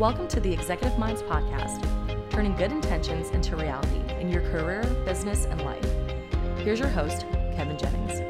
Welcome to the Executive Minds Podcast, turning good intentions into reality in your career, business, and life. Here's your host, Kevin Jennings.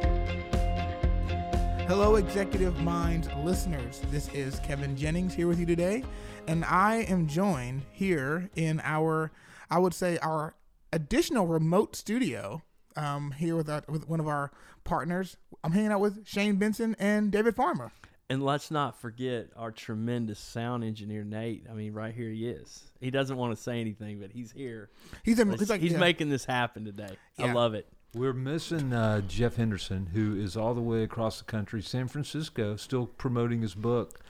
Hello, Executive Minds listeners. This is Kevin Jennings here with you today, and I am joined here in our, I would say, our additional remote studio um, here with, our, with one of our partners. I'm hanging out with Shane Benson and David Farmer. And let's not forget our tremendous sound engineer Nate. I mean, right here he is. He doesn't want to say anything, but he's here. He's, a, he's like he's yeah. making this happen today. I love it. We're missing uh, Jeff Henderson, who is all the way across the country, San Francisco, still promoting his book,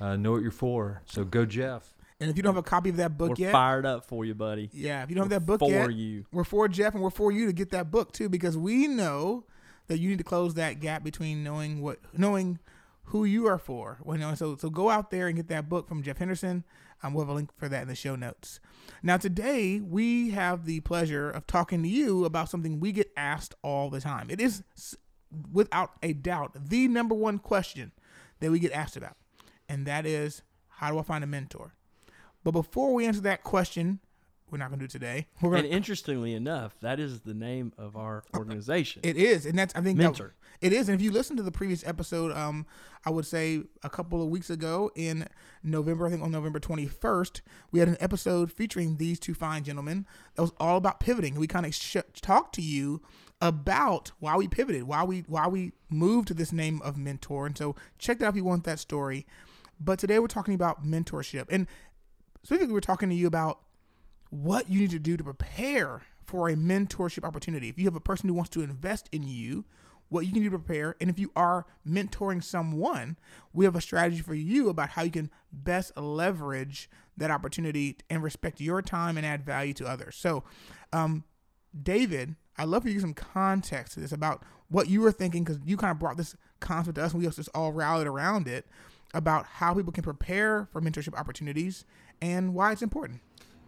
uh, Know What You're For. So go, Jeff. And if you don't have a copy of that book We're yet, fired up for you, buddy. yeah, if you don't have that book for yet, you. we're for Jeff and we're for you to get that book too because we know that you need to close that gap between knowing what knowing who you are for. Well, you know, so so go out there and get that book from Jeff Henderson. Um, we'll have a link for that in the show notes. Now today we have the pleasure of talking to you about something we get asked all the time. It is without a doubt the number one question that we get asked about, and that is how do I find a mentor? But before we answer that question, we're not going to do it today. We're going And interestingly enough, that is the name of our organization. It is, and that's I think that- Mentor. it is, and if you listen to the previous episode, um, I would say a couple of weeks ago in November, I think on November twenty first, we had an episode featuring these two fine gentlemen that was all about pivoting. We kind of sh- talked to you about why we pivoted, why we why we moved to this name of mentor, and so check that out if you want that story. But today we're talking about mentorship, and specifically we're talking to you about what you need to do to prepare for a mentorship opportunity. If you have a person who wants to invest in you, what you can do to prepare, and if you are mentoring someone, we have a strategy for you about how you can best leverage that opportunity and respect your time and add value to others. So, um, David, I'd love for you to give some context to this about what you were thinking because you kind of brought this concept to us and we just all rallied around it about how people can prepare for mentorship opportunities and why it's important.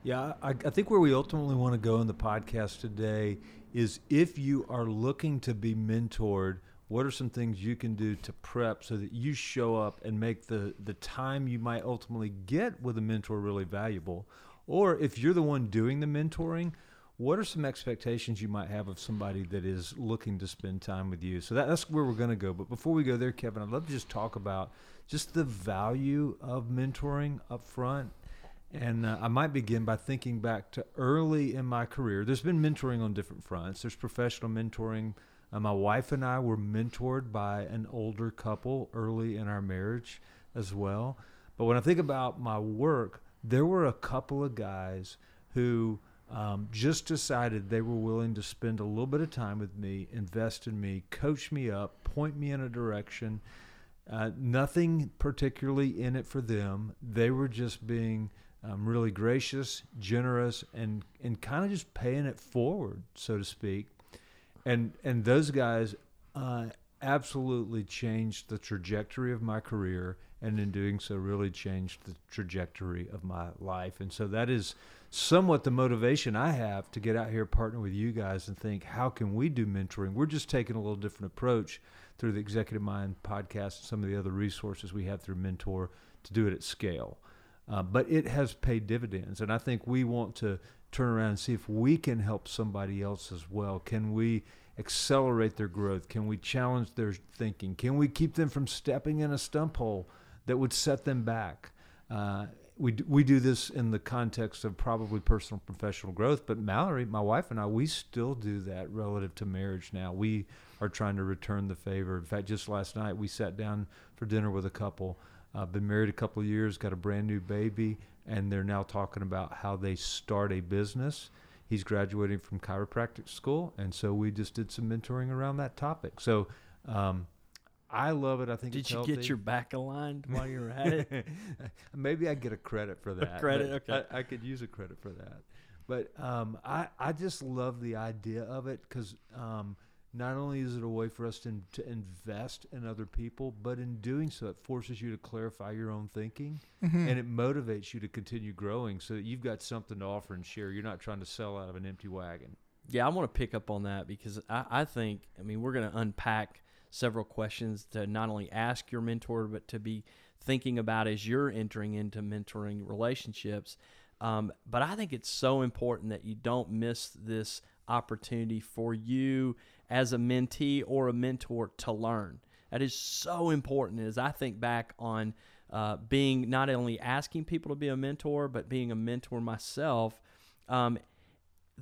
Yeah, I, I think where we ultimately want to go in the podcast today is if you are looking to be mentored, what are some things you can do to prep so that you show up and make the, the time you might ultimately get with a mentor really valuable? Or if you're the one doing the mentoring, what are some expectations you might have of somebody that is looking to spend time with you? So that, that's where we're going to go. But before we go there, Kevin, I'd love to just talk about just the value of mentoring up front and uh, I might begin by thinking back to early in my career. There's been mentoring on different fronts. There's professional mentoring. Uh, my wife and I were mentored by an older couple early in our marriage as well. But when I think about my work, there were a couple of guys who um, just decided they were willing to spend a little bit of time with me, invest in me, coach me up, point me in a direction. Uh, nothing particularly in it for them. They were just being um, really gracious, generous, and and kind of just paying it forward, so to speak. And and those guys uh, absolutely changed the trajectory of my career, and in doing so, really changed the trajectory of my life. And so that is somewhat the motivation I have to get out here, partner with you guys, and think how can we do mentoring? We're just taking a little different approach through the Executive Mind podcast and some of the other resources we have through Mentor to do it at scale. Uh, but it has paid dividends, and I think we want to turn around and see if we can help somebody else as well. Can we accelerate their growth? Can we challenge their thinking? Can we keep them from stepping in a stump hole that would set them back? Uh, we, we do this in the context of probably personal professional growth, but Mallory, my wife, and I, we still do that relative to marriage now. We are trying to return the favor. In fact, just last night, we sat down for dinner with a couple uh, been married a couple of years, got a brand new baby, and they're now talking about how they start a business. He's graduating from chiropractic school, and so we just did some mentoring around that topic. So um, I love it. I think Did you healthy. get your back aligned while you were at it? Maybe I get a credit for that. credit, okay. I, I could use a credit for that. But um, I, I just love the idea of it because um, not only is it a way for us to, to invest in other people, but in doing so, it forces you to clarify your own thinking Mm-hmm. and it motivates you to continue growing so that you've got something to offer and share. You're not trying to sell out of an empty wagon. Yeah, I want to pick up on that because I, I think, I mean, we're going to unpack several questions to not only ask your mentor, but to be thinking about as you're entering into mentoring relationships. Um, but I think it's so important that you don't miss this opportunity for you as a mentee or a mentor to learn. That is so important. As I think back on uh, being not only asking people to be a mentor, but being a mentor myself, um,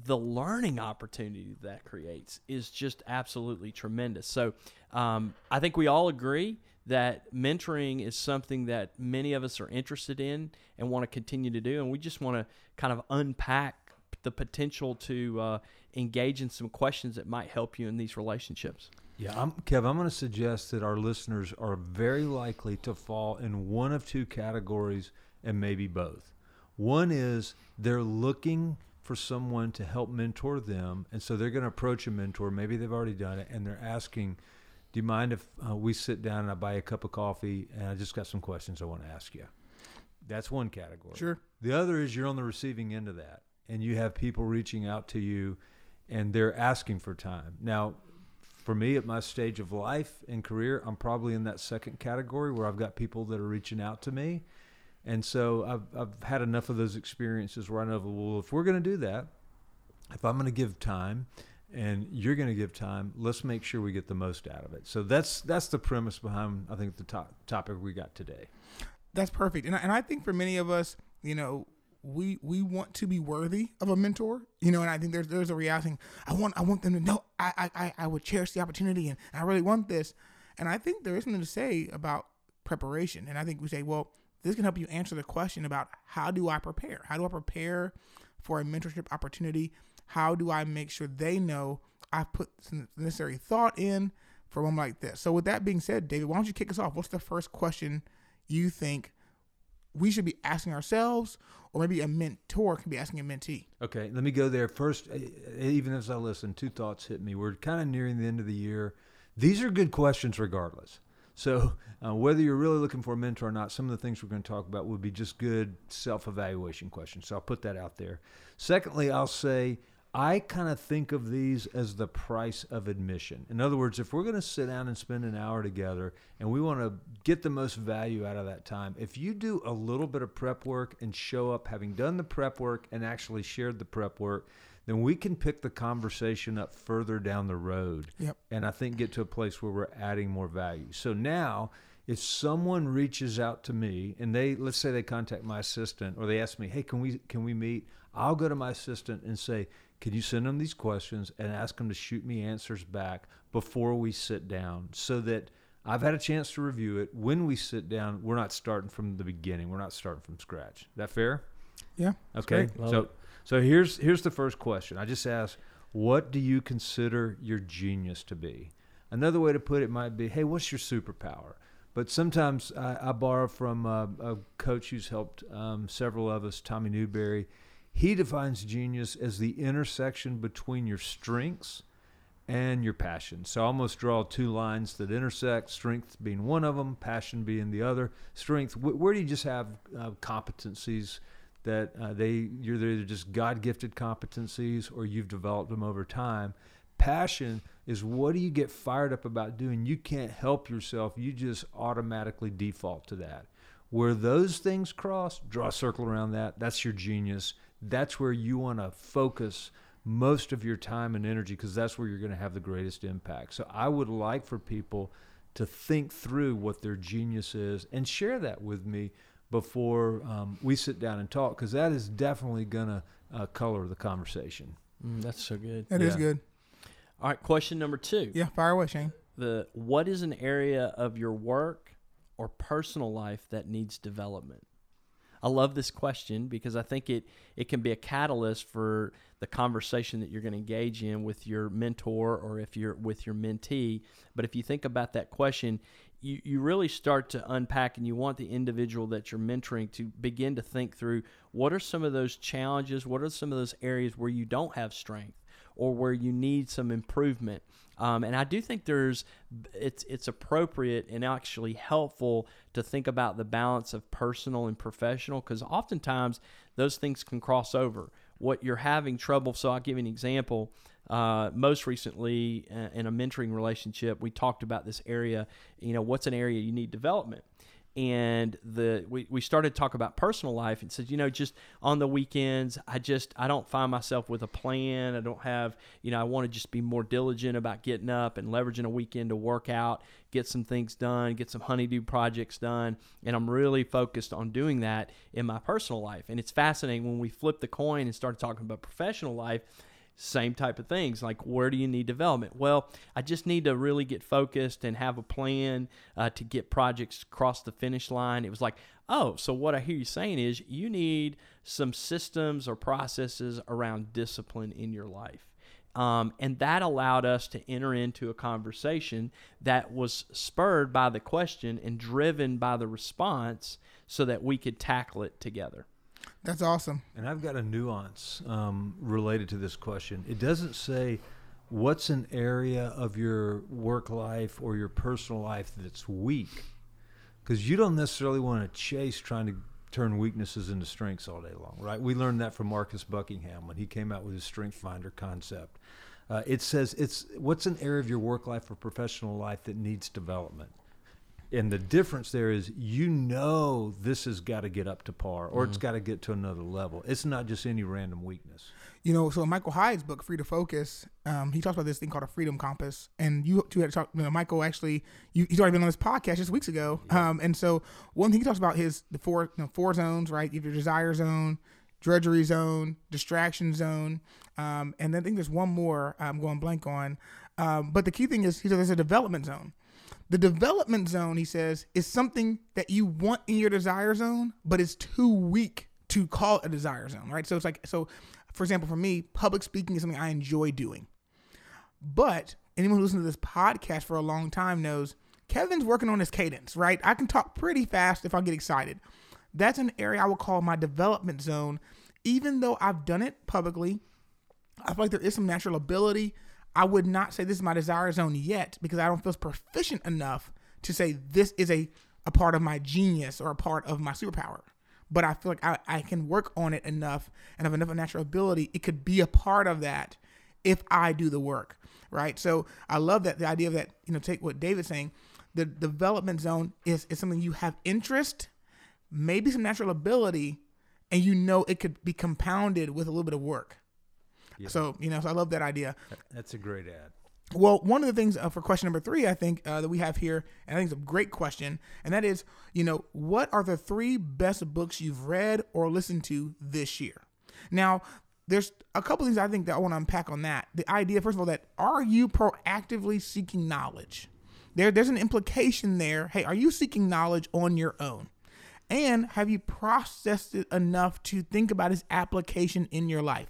the learning opportunity that creates is just absolutely tremendous. So um, I think we all agree that mentoring is something that many of us are interested in and want to continue to do. And we just want to kind of unpack the potential to uh, engage in some questions that might help you in these relationships. Yeah, I'm, Kev, I'm going to suggest that our listeners are very likely to fall in one of two categories and maybe both. One is they're looking for someone to help mentor them, and so they're going to approach a mentor. Maybe they've already done it, and they're asking, "Do you mind if uh, we sit down and I buy a cup of coffee and I just got some questions I want to ask you?" That's one category. Sure. The other is you're on the receiving end of that, and you have people reaching out to you, and they're asking for time. Now, for me at my stage of life and career, I'm probably in that second category where I've got people that are reaching out to me. And so I've, I've had enough of those experiences where I know, well, if we're going to do that, if I'm going to give time and you're going to give time, let's make sure we get the most out of it. So that's that's the premise behind I think the top, topic we got today. That's perfect. And I, and I think for many of us, you know, we we want to be worthy of a mentor, you know, and I think there's there's a reality. I want I want them to know I I I would cherish the opportunity and I really want this, and I think there is something to say about preparation. And I think we say, well, this can help you answer the question about how do I prepare? How do I prepare for a mentorship opportunity? How do I make sure they know I've put some necessary thought in for a moment like this? So with that being said, David, why don't you kick us off? What's the first question you think we should be asking ourselves, or maybe a mentor can be asking a mentee? Okay, let me go there first. Even as I listen, two thoughts hit me. We're kind of nearing the end of the year. These are good questions, regardless. So, uh, whether you're really looking for a mentor or not, some of the things we're going to talk about would be just good self evaluation questions. So, I'll put that out there. Secondly, I'll say I kind of think of these as the price of admission. In other words, if we're going to sit down and spend an hour together and we want to get the most value out of that time, if you do a little bit of prep work and show up having done the prep work and actually shared the prep work, then we can pick the conversation up further down the road. Yep. And I think get to a place where we're adding more value. So now, if someone reaches out to me and they let's say they contact my assistant or they ask me, "Hey, can we can we meet?" I'll go to my assistant and say, "Can you send them these questions and ask them to shoot me answers back before we sit down so that I've had a chance to review it. When we sit down, we're not starting from the beginning. We're not starting from scratch. That fair? Yeah. Okay. So it. so here's here's the first question. I just asked, what do you consider your genius to be? Another way to put it might be, hey, what's your superpower? But sometimes I, I borrow from uh, a coach who's helped um, several of us, Tommy Newberry. He defines genius as the intersection between your strengths and your passion. So I almost draw two lines that intersect, strength being one of them, passion being the other. Strength, wh- where do you just have uh, competencies that uh, they you're either just God gifted competencies or you've developed them over time. Passion is what do you get fired up about doing? You can't help yourself. You just automatically default to that. Where those things cross, draw a circle around that. That's your genius. That's where you want to focus most of your time and energy because that's where you're going to have the greatest impact. So I would like for people to think through what their genius is and share that with me before um, we sit down and talk because that is definitely going to uh, color the conversation. Mm, that's so good. That is Yeah. good. All right, question number two. Yeah, fire away, Shane. The what is an area of your work or personal life that needs development? I love this question because I think it it can be a catalyst for the conversation that you're going to engage in with your mentor or if you're with your mentee. But if you think about that question, you, you really start to unpack and you want the individual that you're mentoring to begin to think through what are some of those challenges, what are some of those areas where you don't have strength or where you need some improvement. Um, and I do think there's it's it's appropriate and actually helpful to think about the balance of personal and professional because oftentimes those things can cross over. What you're having trouble. So I'll give you an example. Uh, most recently, uh, in a mentoring relationship, we talked about this area. You know, what's an area you need development? And the we, we started to talk about personal life and said you know just on the weekends i just i don't find myself with a plan. I don't have you know i want to just be more diligent about getting up and leveraging a weekend to work out get some things done get some honeydew projects done. And i'm really focused on doing that in my personal life. And it's fascinating when we flip the coin and started talking about professional life same type of things like where do you need development? Well i just need to really get focused and have a plan uh, to get projects across the finish line. It was like oh so what i hear you saying is you need some systems or processes around discipline in your life. Um, and that allowed us to enter into a conversation that was spurred by the question and driven by the response so that we could tackle it together That's awesome. And I've got a nuance um, related to this question. It doesn't say what's an area of your work life or your personal life that's weak, because you don't necessarily want to chase trying to turn weaknesses into strengths all day long, right? We learned that from Marcus Buckingham when he came out with his Strength Finder concept. Uh, it says it's what's an area of your work life or professional life that needs development and the difference there is you know this has got to get up to par or Mm-hmm. it's got to get to another level. It's not just any random weakness. You know, so in Michael Hyatt's book, Free to Focus, um, he talks about this thing called a freedom compass. And you two had talked, you know, Michael actually, you, he's already been on this podcast just weeks ago. Um, and so one thing he talks about is the four, you know, four zones, right? You have your desire zone, drudgery zone, distraction zone. Um, and then I think there's one more I'm going blank on. Um, but the key thing is, he says there's a development zone. The development zone, he says, is something that you want in your desire zone, but it's too weak to call a desire zone, right? So it's like, so for example, for me, public speaking is something I enjoy doing. But anyone who listens to this podcast for a long time knows Kevin's working on his cadence, right? I can talk pretty fast if I get excited. That's an area I would call my development zone. Even though I've done it publicly, I feel like there is some natural ability. I would not say this is my desire zone yet because I don't feel proficient enough to say this is a, a part of my genius or a part of my superpower. But I feel like I, I can work on it enough and have enough natural ability. It could be a part of that if I do the work, right? So I love that the idea of that, you know, take what David's saying, the development zone is, is something you have interest, maybe some natural ability, and you know it could be compounded with a little bit of work. So, you know, so I love that idea. That's a great ad. Well, one of the things uh, for question number three, I think uh, that we have here, and I think it's a great question, and that is, you know, what are the three best books you've read or listened to this year? Now, there's a couple things I think that I want to unpack on that. The idea, first of all, that are you proactively seeking knowledge? There, there's an implication there. Hey, are you seeking knowledge on your own? And have you processed it enough to think about its application in your life?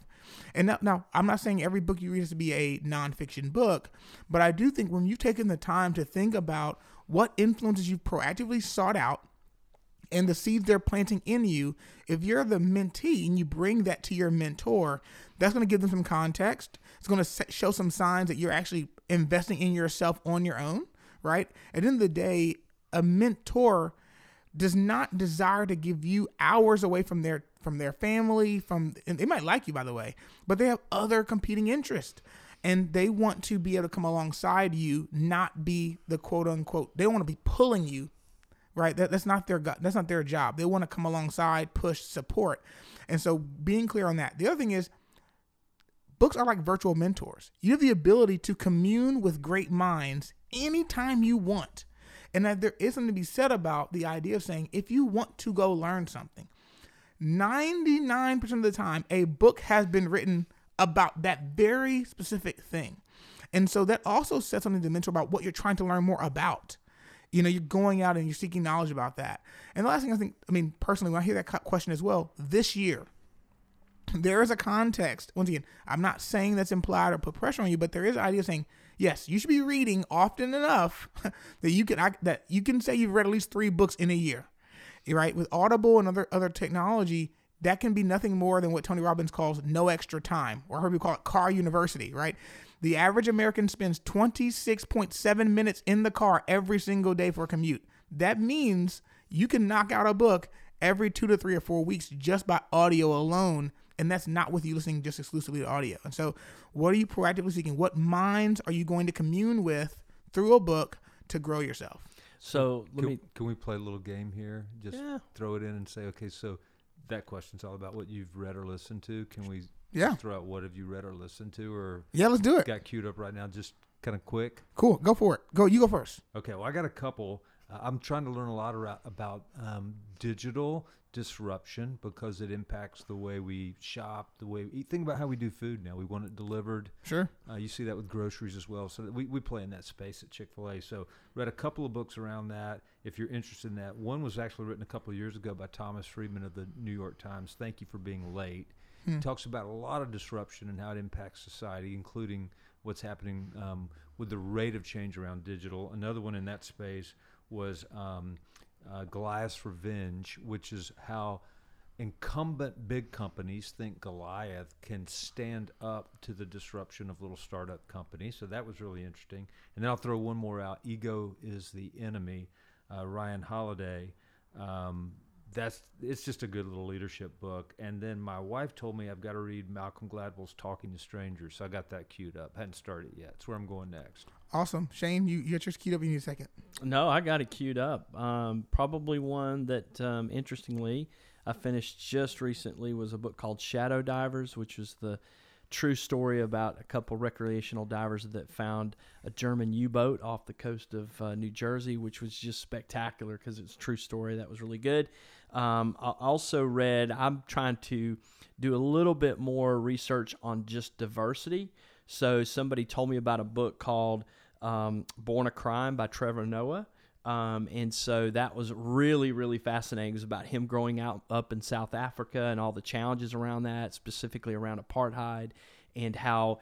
And now, now, I'm not saying every book you read has to be a nonfiction book, but I do think when you've taken the time to think about what influences you've proactively sought out and the seeds they're planting in you, if you're the mentee and you bring that to your mentor, that's going to give them some context. It's going to show some signs that you're actually investing in yourself on your own, right? At the end of the day, a mentor does not desire to give you hours away from their from their family from they might like you by the way but they have other competing interests. And they want to be able to come alongside you not be the quote unquote they want to be pulling you right? That, that's not their that's not their job. They want to come alongside push support. And so being clear on that. The other thing is books are like virtual mentors. You have the ability to commune with great minds anytime you want. And that there is something to be said about the idea of saying if you want to go learn something 99% of the time, a book has been written about that very specific thing. And so that also says something mentor about what you're trying to learn more about. You know, you're going out and you're seeking knowledge about that. And the last thing I think, I mean, personally, when I hear that question as well, this year, there is a context. Once again, I'm not saying that's implied or put pressure on you, but there is an idea saying, yes, you should be reading often enough that you can I, that you can say you've read at least three books in a year right? With Audible and other other technology, that can be nothing more than what Tony Robbins calls no extra time, or I heard people call it car university, right? The average American spends 26.7 minutes in the car every single day for a commute. That means you can knock out a book every two to three or four weeks just by audio alone. And that's not with you listening just exclusively to audio. And so, what are you proactively seeking? What minds are you going to commune with through a book to grow yourself? So let Can, me. can we play a little game here? Just Yeah. throw it in and say, okay, so that question's all about what you've read or listened to. Can we Yeah. throw out what have you read or listened to, or Yeah, let's do it. got queued up right now? Just kind of quick. Cool. Go for it. Go. You go first. Okay, well, I got a couple. Uh, I'm trying to learn a lot ara- about um, digital disruption because it impacts the way we shop, the way we eat. Think about how we do food now. We want it delivered. Sure. Uh, you see that with groceries as well. So we, we play in that space at Chick fil A. So read a couple of books around that if you're interested in that. One was actually written a couple of years ago by Thomas Friedman of the New York Times. Thank you for being late. Hmm. Talks about a lot of disruption and how it impacts society, including what's happening um, with the rate of change around digital. Another one in that space was um, uh, Goliath's Revenge, which is how incumbent big companies think Goliath can stand up to the disruption of little startup companies. So that was really interesting. And then I'll throw one more out. Ego is the enemy. Uh, Ryan Holiday. Um, that's it's just a good little leadership book. And then my wife told me I've got to read Malcolm Gladwell's Talking to Strangers. So I got that queued up. Hadn't started yet. It's where I'm going next. Awesome. Shane, you, you got yours queued up. You need a second. No, I got it queued up. Um, probably one that, um, interestingly, I finished just recently was a book called Shadow Divers, which was the true story about a couple recreational divers that found a German U-boat off the coast of uh, New Jersey, which was just spectacular because it's a true story. That was really good. Um, I also read. I'm trying to do a little bit more research on just diversity. So somebody told me about a book called um, Born a Crime by Trevor Noah. Um, and so that was really, really fascinating. It was about him growing out up in South Africa and all the challenges around that, specifically around apartheid, and how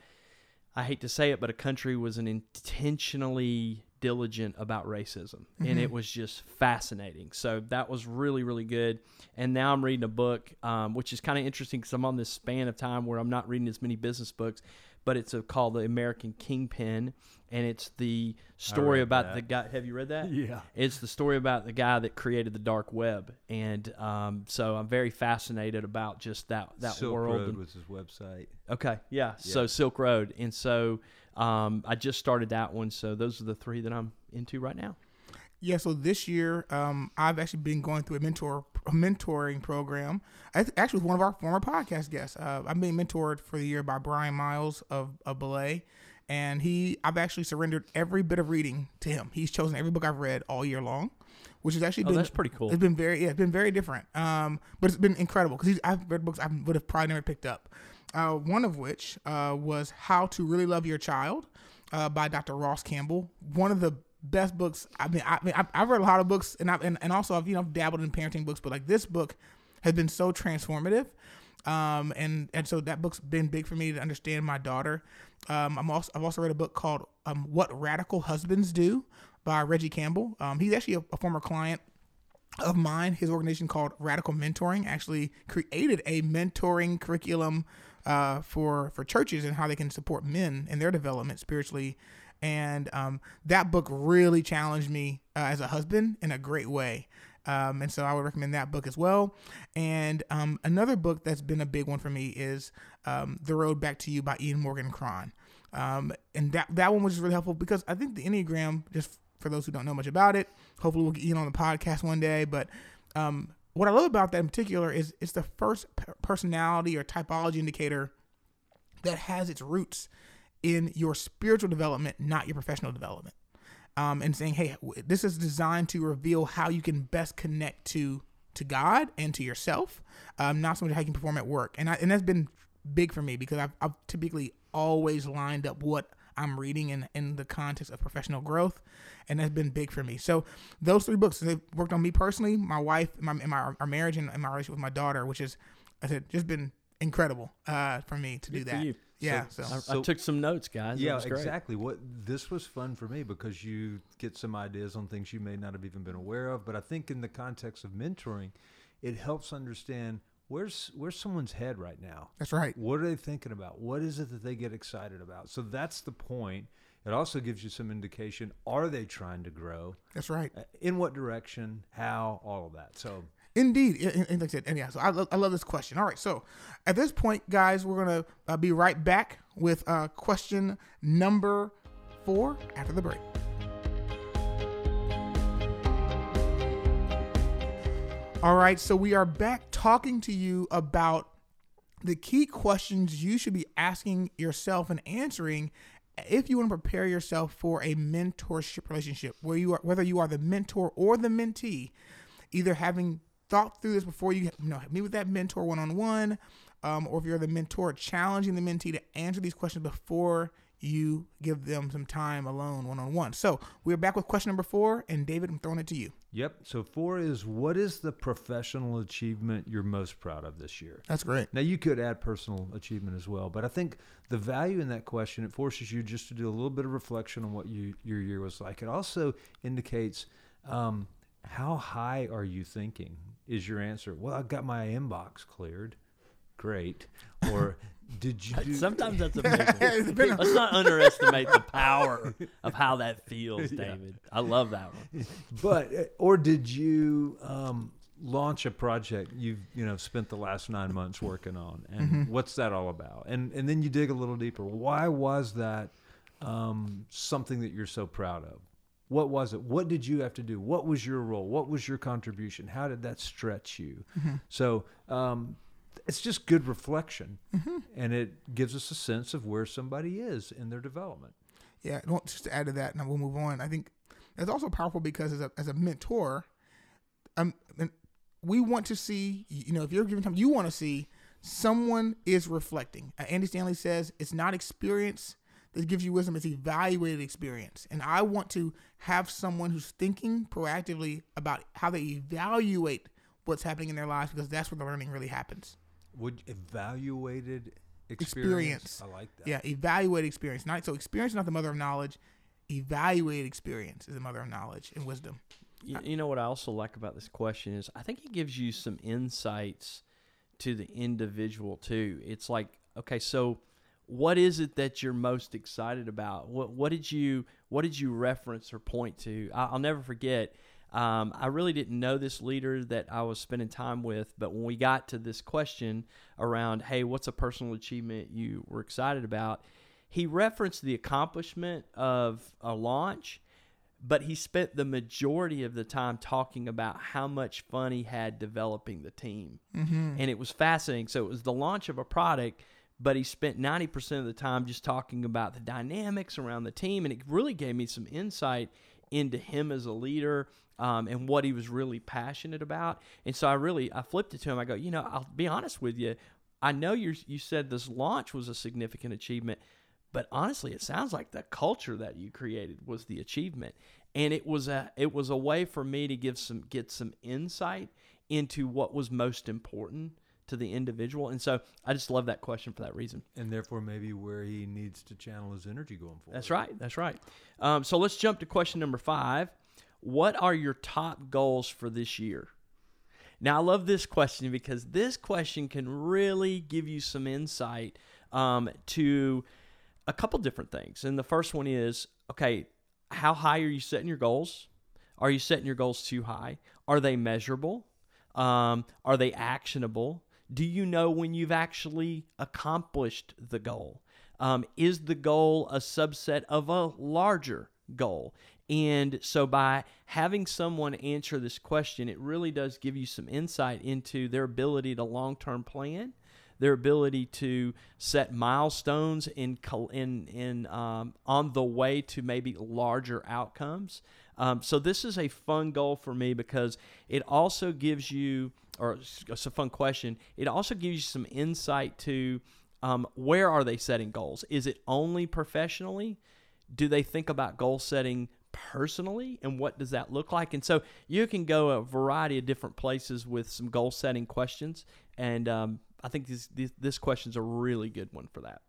I hate to say it, but a country was an intentionally diligent about racism, and it was just fascinating. So that was really, really good. And now I'm reading a book, um, which is kind of interesting because I'm on this span of time where I'm not reading as many business books, but it's a, called The American Kingpin, and it's the story about that. the guy. Have you read that? Yeah. It's the story about the guy that created the dark web, and um, so I'm very fascinated about just that that Silk world. Road and- was his website. Okay, yeah. So Silk Road, and so um, I just started that one. So those are the three that I'm into right now. Yeah, so this year, um, I've actually been going through a mentor a mentoring program. I th- actually, with one of our former podcast guests, uh, I'm being mentored for the year by Brian Miles of of Belay, and he I've actually surrendered every bit of reading to him. He's chosen every book I've read all year long, which has actually Oh, been that's pretty cool. It's been very yeah, it's been very different. Um, but it's been incredible because I've read books I would have probably never picked up. Uh, one of which uh, was How to Really Love Your Child uh, by Dr. Ross Campbell. One of the best books. I mean, I mean, I've, I've read a lot of books, and I and, and also I've you know dabbled in parenting books, but like this book has been so transformative. Um, and and so that book's been big for me to understand my daughter. Um, I'm also I've also read a book called um, What Radical Husbands Do by Regi Campbell. Um, he's actually a, a former client of mine. His organization called Radical Mentoring actually created a mentoring curriculum uh, for for churches and how they can support men in their development spiritually. And um, that book really challenged me uh, as a husband in a great way. Um, and so I would recommend that book as well. And um, another book that's been a big one for me is um, The Road Back to You by Ian Morgan Cron. Um, and that, that one was just really helpful because I think the Enneagram, just for those who don't know much about it, hopefully we'll get Ian on the podcast one day. But um, what I love about that in particular is it's the first personality or typology indicator that has its roots in your spiritual development, not your professional development. Um, and saying, hey, this is designed to reveal how you can best connect to to God and to yourself, um, not so much how you can perform at work. And I, and that's been big for me because I've, I've typically always lined up what I'm reading in in the context of professional growth, and that's been big for me. So those three books they've worked on me personally, my wife, my, and my our marriage, and, my relationship with my daughter, which is I said just been incredible uh, for me to do Good that. You. Yeah, so, I, I So- took some notes, guys. Yeah, was great. exactly. What this was fun for me because you get some ideas on things you may not have even been aware of. But I think in the context of mentoring, it helps understand where's where's someone's head right now. that's right. What are they thinking about? What is it that they get excited about? So that's the point. It also gives you some indication: are they trying to grow? That's right. Uh, In what direction? How? All of that. So Indeed, and, and like I said, and yeah. So I, lo- I love this question. All right, so at this point, guys, we're gonna uh, be right back with uh, question number four after the break. All right, so we are back talking to you about the key questions you should be asking yourself and answering if you want to prepare yourself for a mentorship relationship where you are whether you are the mentor or the mentee either having thought through this before you, you know meet with that mentor one-on-one um, or if you're the mentor challenging the mentee to answer these questions before you give them some time alone one-on-one so we're back with question number four and david i'm throwing it to you Yep. So four is what is the professional achievement you're most proud of this year? that's great Now you could add personal achievement as well, but I think the value in that question it forces you just to do a little bit of reflection on what you, your year was like. It also indicates um, how high are you thinking is your answer. Well, I've got my inbox cleared, great. Or did you? Do, Sometimes that's a big one. It's been Let's not underestimate the power of how that feels, David. I love that one. but uh, or did you um, launch a project you've you know spent the last nine months working on, and what's that all about? And and then you dig a little deeper. Why was that um, something that you're so proud of? What was it? What did you have to do? What was your role? What was your contribution? How did that stretch you? So um, it's just good reflection, and it gives us a sense of where somebody is in their development. Yeah, well, just to add to that, and we'll move on. I think it's also powerful because as a as a mentor, um, and we want to see, you know, if you're giving time, you want to see someone is reflecting. Uh, Andy Stanley says it's not experience that gives you wisdom; it's evaluated experience. And I want to have someone who's thinking proactively about how they evaluate what's happening in their lives because that's where the learning really happens. Would evaluated experience? Experience. I like that. Yeah, evaluate experience. Not so experience is not the mother of knowledge. Evaluate experience is the mother of knowledge and wisdom. You, you know what I also like about this question is I think it gives you some insights to the individual too. It's like, okay, so what is it that you're most excited about? What what did you what did you reference or point to? I, I'll never forget. Um, I really didn't know this leader that I was spending time with, but when we got to this question around, hey, what's a personal achievement you were excited about? He referenced the accomplishment of a launch, but he spent the majority of the time talking about how much fun he had developing the team. Mm-hmm. And it was fascinating. So it was the launch of a product, but he spent 90% of the time just talking about the dynamics around the team. And it really gave me some insight into him as a leader um, and what he was really passionate about. And so I really, I flipped it to him. I go, you know, I'll be honest with you. I know you you said this launch was a significant achievement, but honestly, it sounds like the culture that you created was the achievement, and it was a it was a way for me to give some get some insight into what was most important to the individual, and so I just love that question for that reason. And therefore, maybe where he needs to channel his energy going forward. That's right. That's right. Um, so let's jump to question number five. What are your top goals for this year? Now, I love this question because this question can really give you some insight um, to a couple different things. And the first one is okay, how high are you setting your goals? Are you setting your goals too high? Are they measurable? Um, are they actionable? Do you know when you've actually accomplished the goal? Um, is the goal a subset of a larger goal? And so, by having someone answer this question, it really does give you some insight into their ability to long term plan, their ability to set milestones in in in um, on the way to maybe larger outcomes. Um, so this is a fun goal for me because it also gives you, or it's a fun question. It also gives you some insight to um, where are they setting goals? Is it only professionally? Do they think about goal setting personally and what does that look like and so you can go a variety of different places with some goal setting questions and um, i think this, this this question's a really good one for that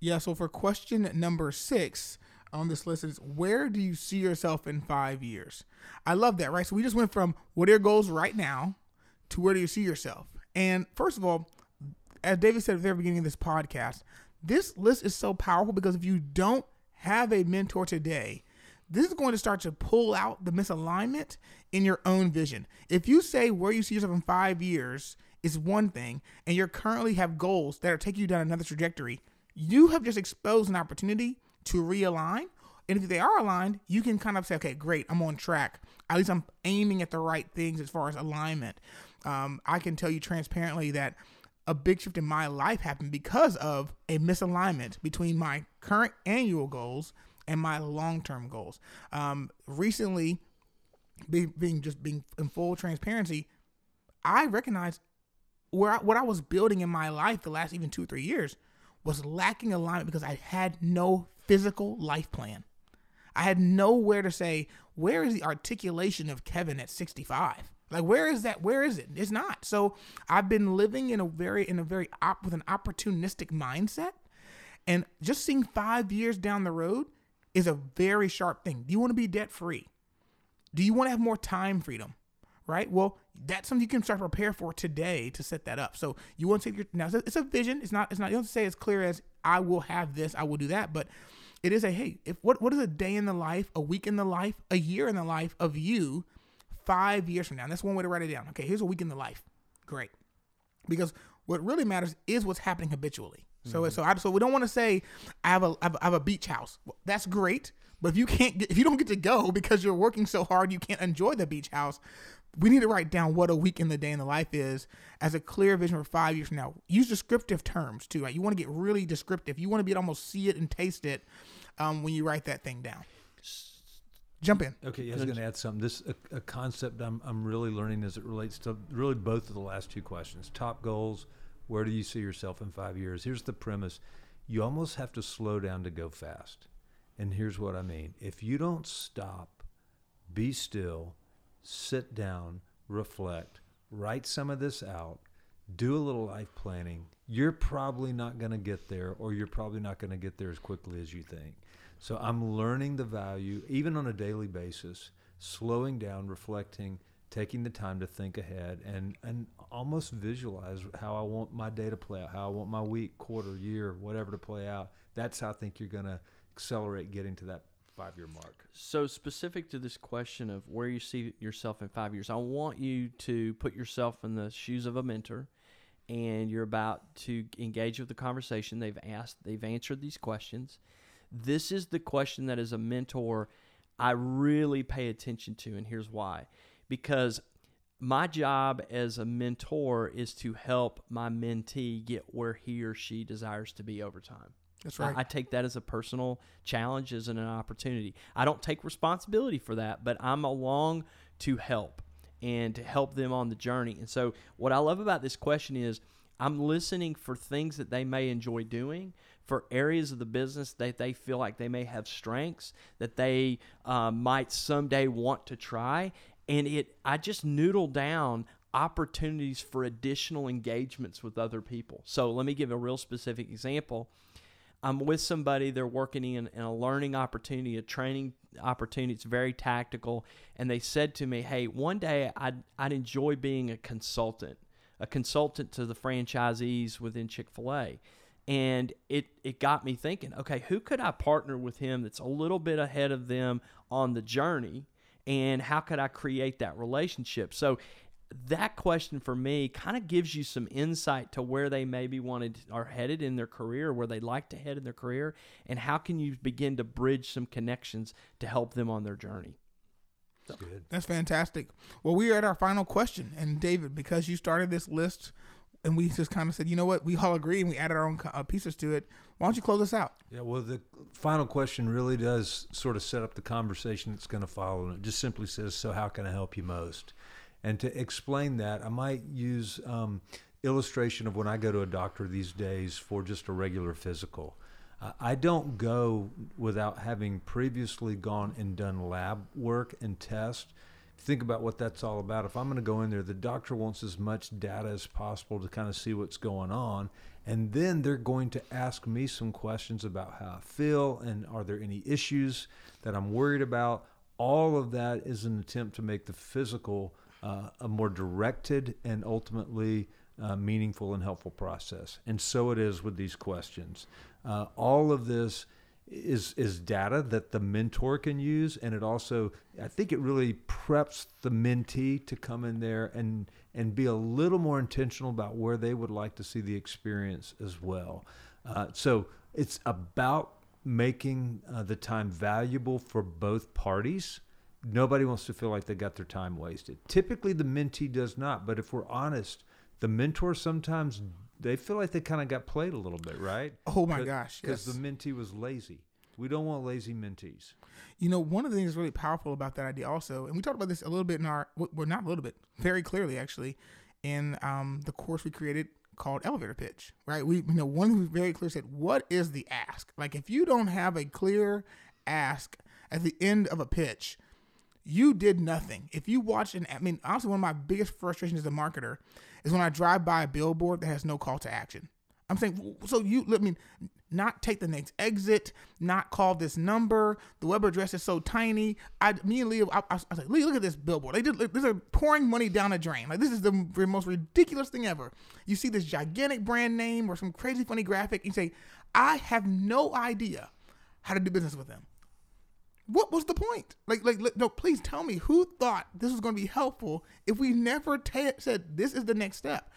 Yeah, so for question number six on this list is where do you see yourself in five years? I love that, right? So we just went from what are your goals right now to where do you see yourself? And first of all, as David said at the very beginning of this podcast, this list is so powerful because if you don't have a mentor today, this is going to start to pull out the misalignment in your own vision. If you say where you see yourself in five years is one thing, and you currently have goals that are taking you down another trajectory, you have just exposed an opportunity to realign And if they are aligned, you can kind of say, okay, great, I'm on track. At least I'm aiming at the right things as far as alignment. Um, I can tell you transparently that a big shift in my life happened because of a misalignment between my current annual goals and my long-term goals. Um, recently, be, being just being in full transparency, I recognized where I, what I was building in my life the last even two or three years was lacking alignment because I had no physical life plan. I had nowhere to say where is the articulation of Kevin at 65. Like where is that? Where is it? It's not. So I've been living in a very in a very op, with an opportunistic mindset, and just seeing five years down the road is a very sharp thing. Do you want to be debt free? Do you want to have more time freedom? Right. Well, that's something you can start to prepare for today to set that up. So you want to take your now. It's a vision. It's not. It's not. You don't say as clear as I will have this. I will do that. But it is a hey. If what what is a day in the life, a week in the life, a year in the life of you five years from now. And that's one way to write it down. Okay, here's a week in the life. Great. Because what really matters is what's happening habitually. So, mm-hmm. so I so we don't want to say I have a I have a beach house. Well, that's great, but if you can't get, if you don't get to go because you're working so hard, you can't enjoy the beach house. We need to write down what a week in the day in the life is as a clear vision for five years from now. Use descriptive terms too. Right? You want to get really descriptive. You want to be able to almost see it and taste it um, when you write that thing down. Jump in. Okay, I was going to add something. This a, a, concept I'm I'm really learning as it relates to really both of the last two questions. Top goals. Where do you see yourself in five years? Here's the premise: you almost have to slow down to go fast. And here's what I mean: if you don't stop, be still, sit down, reflect, write some of this out, do a little life planning. You're probably not going to get there, or you're probably not going to get there as quickly as you think. So I'm learning the value, even on a daily basis, slowing down, reflecting, taking the time to think ahead, and and almost visualize how I want my day to play out, how I want my week, quarter, year, whatever to play out. That's how I think you're going to accelerate getting to that five year mark. So, specific to this question of where you see yourself in five years, I want you to put yourself in the shoes of a mentor and you're about to engage with the conversation. They've asked, they've answered these questions. This is the question that as a mentor I really pay attention to, and here's why. Because my job as a mentor is to help my mentee get where he or she desires to be over time. That's right. I, I, take that as a personal challenge, as an opportunity. I don't take responsibility for that, but I'm along to help and to help them on the journey. And so, what I love about this question is I'm listening for things that they may enjoy doing, for areas of the business that they feel like they may have strengths that they uh, might someday want to try. And it, I just noodle down opportunities for additional engagements with other people. So let me give a real specific example. I'm with somebody, they're working in, in, a learning opportunity, a training opportunity. It's very tactical. And they said to me, Hey, one day I'd, I'd enjoy being a consultant, a consultant to the franchisees within Chick fil A and it it got me thinking okay who could i partner with him that's a little bit ahead of them on the journey? And how could i create that relationship? So that question for me kind of gives you some insight to where they maybe wanted are headed in their career where they'd like to head in their career and how can you begin to bridge some connections to help them on their journey? So. That's fantastic. Well, we are at our final question, and David, because you started this list and we just kind of said, you know what, we all agree, and we added our own uh, pieces to it. Why don't you close us out? Yeah, well, the final question really does sort of set up the conversation that's going to follow, and it just simply says, "So, how can I help you most?" And to explain that, I might use um, illustration of when I go to a doctor these days for just a regular physical. Uh, I don't go without having previously gone and done lab work and tests think about what that's all about. If I'm going to go in there, the doctor wants as much data as possible to kind of see what's going on. And then they're going to ask me some questions about how I feel and are there any issues that I'm worried about. All of that is an attempt to make the physical uh, a more directed and ultimately uh, meaningful and helpful process. And so it is with these questions. Uh, all of this is is data that the mentor can use and it also I think it really preps the mentee to come in there and and be a little more intentional about where they would like to see the experience as well. Uh, so it's about making uh, the time valuable for both parties. Nobody wants to feel like they got their time wasted. Typically, the mentee does not. But if we're honest, the mentor sometimes they feel like they kind of got played a little bit, right? Oh my gosh, Because yes. the mentee was lazy. We don't want lazy mentees. You know, one of the things that's really powerful about that idea also, and we talked about this a little bit in our, well, not a little bit, very clearly actually, in um, the course we created called Elevator Pitch, right? We, you know, one who very clear said, what is the ask? Like, if you don't have a clear ask at the end of a pitch, you did nothing. If you watch an, I mean, honestly, one of my biggest frustrations as a marketer is when I drive by a billboard that has no call to action. I'm saying, so you, I mean, not take the next exit, not call this number. The web address is so tiny. I, me and Leah, I, I was like, Leah, look at this billboard. They did, this are pouring money down a drain. Like this is the most ridiculous thing ever. You see this gigantic brand name or some crazy funny graphic. and You say, I have no idea how to do business with them. What was the point? Like, like, no, please tell me who thought this was going to be helpful if we never ta said this is the next step.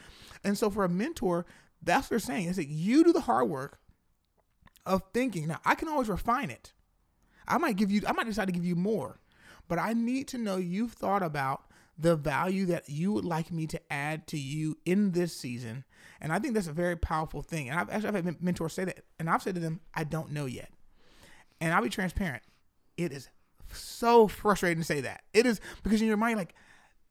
And so for a mentor, that's what they're saying. Is that you do the hard work of thinking. Now, I can always refine it. I might give you, I might decide to give you more, but I need to know you've thought about the value that you would like me to add to you in this season. And I think that's a very powerful thing. And I've actually I've had mentors say that, and I've said to them, I don't know yet. And I'll be transparent. It is so frustrating to say that. It is because in your mind, like,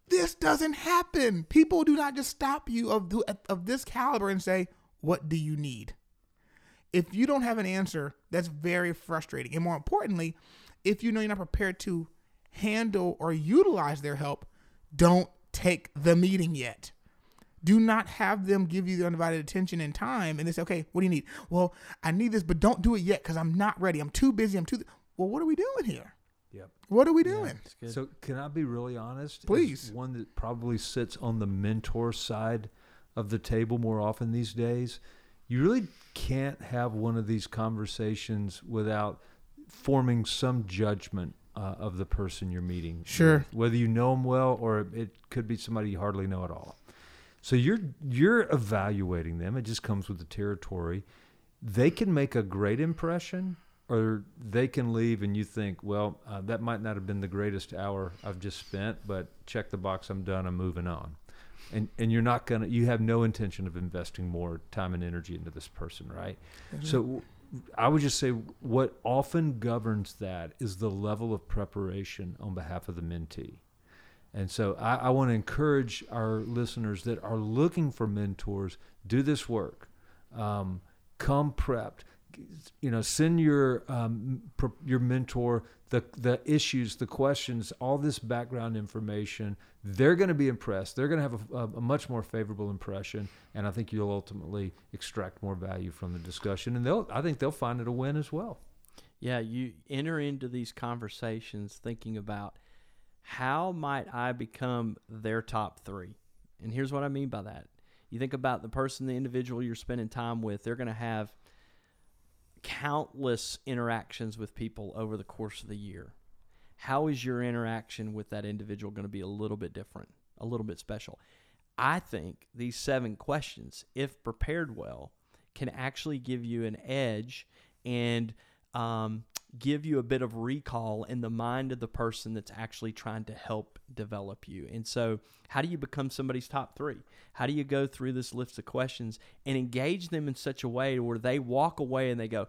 this doesn't happen. People do not just stop you of of this caliber and say, "What do you need?" If you don't have an answer, that's very frustrating. And more importantly, if you know you're not prepared to handle or utilize their help, don't take the meeting yet. Do not have them give you the undivided attention and time and they say, okay, what do you need? Well, I need this, but don't do it yet because I'm not ready. I'm too busy. I'm too. Th-. Well, what are we doing here? Yep. What are we doing? It's good. So can I be really honest? As Please. one that probably sits on the mentor side of the table more often these days. You really can't have one of these conversations without forming some judgment uh, of the person you're meeting. Sure. with, Whether you know them well or it could be somebody you hardly know at all. So you're you're evaluating them. It just comes with the territory. They can make a great impression, or they can leave, and you think, well, uh, that might not have been the greatest hour I've just spent, but check the box. I'm done. I'm moving on. And and you're not gonna. You have no intention of investing more time and energy into this person, right? So. I would just say what often governs that is the level of preparation on behalf of the mentee. And so I, I want to encourage our listeners that are looking for mentors, do this work. Um, come prepped. You know, send your um, your mentor the the issues, the questions, all this background information. They're going to be impressed. They're going to have a, a, much more favorable impression, and I think you'll ultimately extract more value from the discussion. And they'll, I think they'll find it a win as well. Yeah, you enter into these conversations thinking about how might I become their top three? And here's what I mean by that. You think about the person, the individual you're spending time with, they're going to have countless interactions with people over the course of the year. How is your interaction with that individual going to be a little bit different, a little bit special? I think these seven questions, if prepared well, can actually give you an edge and um, give you a bit of recall in the mind of the person that's actually trying to help develop you. And so, how do you become somebody's top three? How do you go through this list of questions and engage them in such a way where they walk away and they go,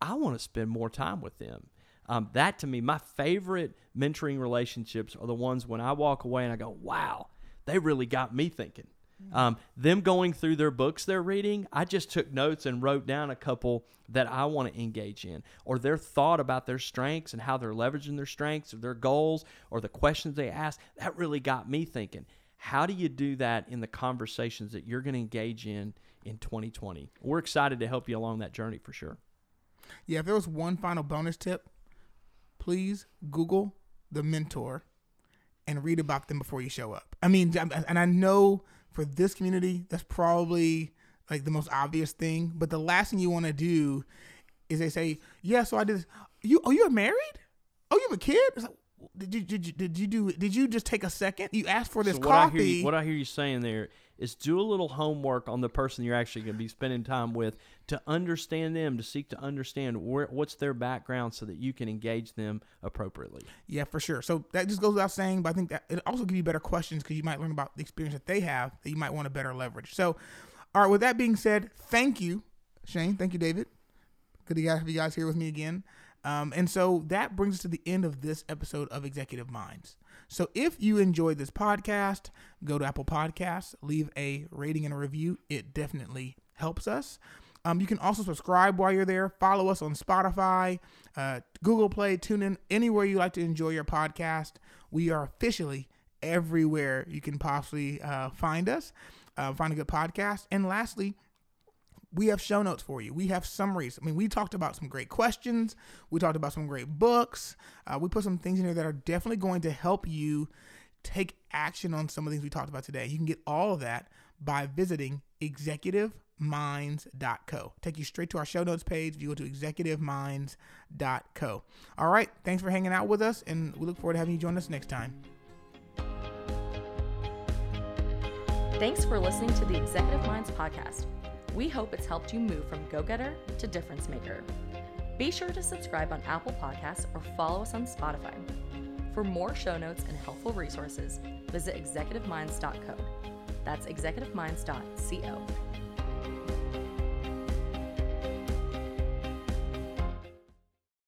I want to spend more time with them? Um, that to me, my favorite mentoring relationships are the ones when I walk away and I go, wow, they really got me thinking. Um, them going through their books they're reading, I just took notes and wrote down a couple that I want to engage in, or their thought about their strengths and how they're leveraging their strengths or their goals or the questions they ask. That really got me thinking. How do you do that in the conversations that you're going to engage in in 2020? We're excited to help you along that journey for sure. Yeah, if there was one final bonus tip, please Google the mentor and read about them before you show up. I mean, and I know for this community, that's probably like the most obvious thing. But the last thing you want to do is they say, "Yeah, so I did." This. You oh, you're married? Oh, you have a kid? It's like, did you did you did you do did you just take a second? You asked for this so what I hear you, what I hear you saying there is do a little homework on the person you're actually going to be spending time with to understand them, to seek to understand where, what's their background, so that you can engage them appropriately. Yeah, for sure. So that just goes without saying, but I think that it also gives you better questions because you might learn about the experience that they have that you might want to better leverage. So, all right, with that being said, thank you, Shane. Thank you, David. Good to have you guys here with me again. Um, and so that brings us to the end of this episode of Executive Minds. So if you enjoyed this podcast, go to Apple Podcasts, leave a rating and a review. It definitely helps us. Um, you can also subscribe while you're there. Follow us on Spotify, uh, Google Play, TuneIn, anywhere you like to enjoy your podcast. We are officially everywhere you can possibly uh, find us, uh, find a good podcast. And lastly, we have show notes for you. We have summaries. I mean, we talked about some great questions. We talked about some great books. Uh, we put some things in here that are definitely going to help you take action on some of the things we talked about today. You can get all of that by visiting executiveminds.co. Take you straight to our show notes page if you go to executiveminds.co. All right. Thanks for hanging out with us, and we look forward to having you join us next time. Thanks for listening to the Executive Minds podcast. We hope it's helped you move from go getter to difference maker. Be sure to subscribe on Apple Podcasts or follow us on Spotify. For more show notes and helpful resources, visit executiveminds.co. That's executiveminds.co.